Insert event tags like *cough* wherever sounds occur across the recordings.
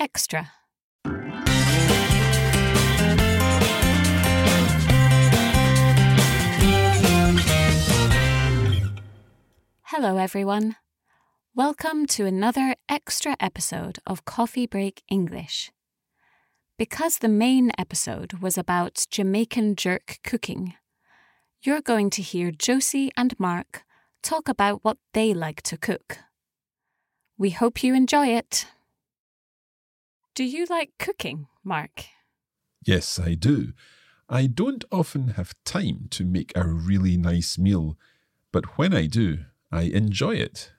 Extra. Hello, everyone. Welcome to another extra episode of Coffee Break English. Because the main episode was about Jamaican jerk cooking, you're going to hear Josie and Mark talk about what they like to cook. We hope you enjoy it. Do you like cooking, Mark? Yes, I do. I don't often have time to make a really nice meal, but when I do, I enjoy it.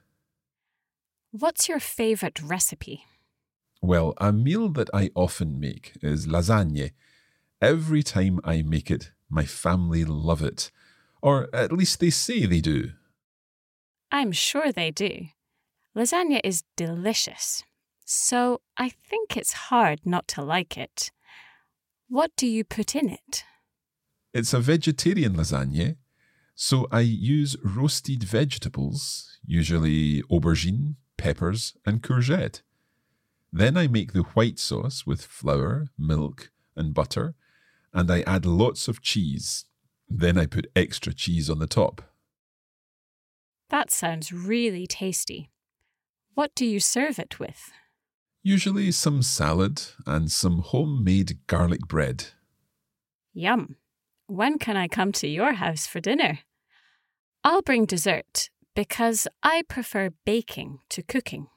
What's your favourite recipe? Well, a meal that I often make is lasagne. Every time I make it, my family love it. Or at least they say they do. I'm sure they do. Lasagna is delicious, so I think it's hard not to like it. What do you put in it? It's a vegetarian lasagna, so I use roasted vegetables, usually aubergine, peppers, and courgette. Then I make the white sauce with flour, milk, and butter, and I add lots of cheese. Then I put extra cheese on the top. That sounds really tasty. What do you serve it with? Usually some salad and some homemade garlic bread. Yum. When can I come to your house for dinner? I'll bring dessert because I prefer baking to cooking.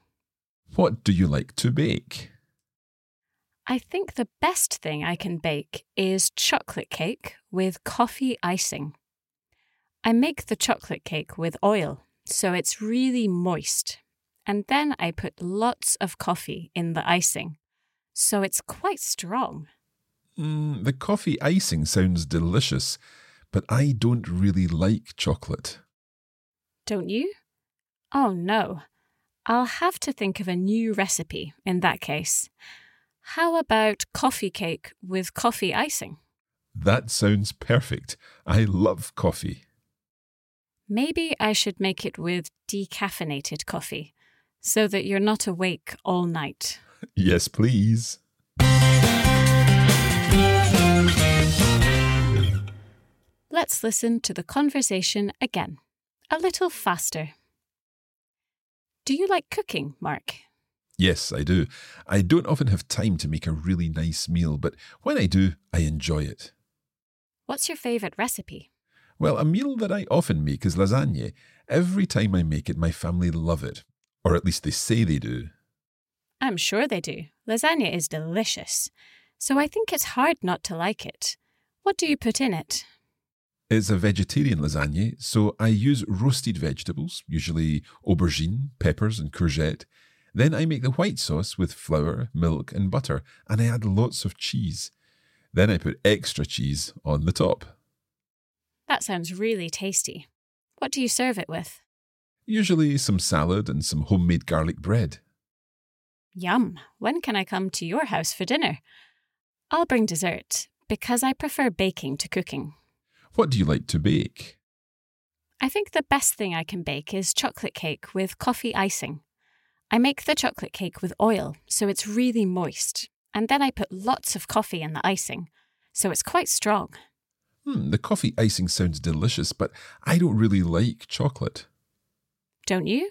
What do you like to bake? I think the best thing I can bake is chocolate cake with coffee icing. I make the chocolate cake with oil, so it's really moist. And then I put lots of coffee in the icing, so it's quite strong. Mm, the coffee icing sounds delicious, but I don't really like chocolate. Don't you? Oh no. I'll have to think of a new recipe in that case. How about coffee cake with coffee icing? That sounds perfect. I love coffee. Maybe I should make it with decaffeinated coffee so that you're not awake all night. Yes, please. Let's listen to the conversation again, a little faster. Do you like cooking, Mark? Yes, I do. I don't often have time to make a really nice meal, but when I do, I enjoy it. What's your favourite recipe? Well, a meal that I often make is lasagna. Every time I make it, my family love it. Or at least they say they do. I'm sure they do. Lasagna is delicious. So I think it's hard not to like it. What do you put in it? It's a vegetarian lasagna, so I use roasted vegetables, usually aubergine, peppers, and courgette. Then I make the white sauce with flour, milk, and butter, and I add lots of cheese. Then I put extra cheese on the top. That sounds really tasty. What do you serve it with? Usually some salad and some homemade garlic bread. Yum. When can I come to your house for dinner? I'll bring dessert because I prefer baking to cooking. What do you like to bake? I think the best thing I can bake is chocolate cake with coffee icing. I make the chocolate cake with oil, so it's really moist, and then I put lots of coffee in the icing, so it's quite strong. Hmm, the coffee icing sounds delicious, but I don't really like chocolate. Don't you?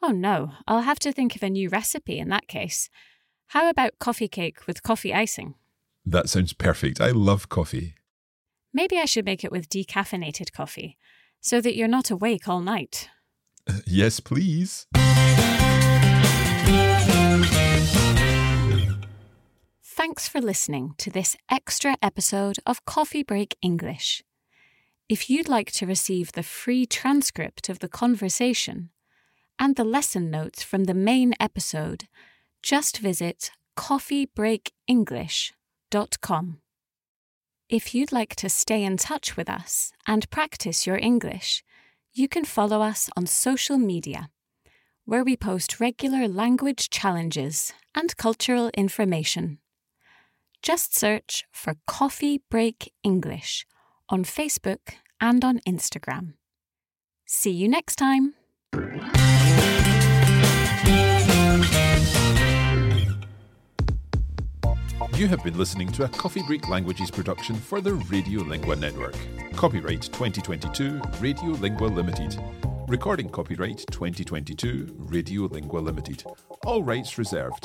Oh no, I'll have to think of a new recipe in that case. How about coffee cake with coffee icing? That sounds perfect. I love coffee. Maybe I should make it with decaffeinated coffee, so that you're not awake all night. *laughs* yes, please. Thanks for listening to this extra episode of Coffee Break English. If you'd like to receive the free transcript of the conversation and the lesson notes from the main episode, just visit coffeebreakenglish.com. If you'd like to stay in touch with us and practice your English, you can follow us on social media, where we post regular language challenges and cultural information. Just search for Coffee Break English on Facebook and on Instagram. See you next time. You have been listening to a Coffee Break Languages production for the Radiolingua Network. Copyright 2022 Radiolingua Limited. Recording copyright 2022 Radiolingua Limited. All rights reserved.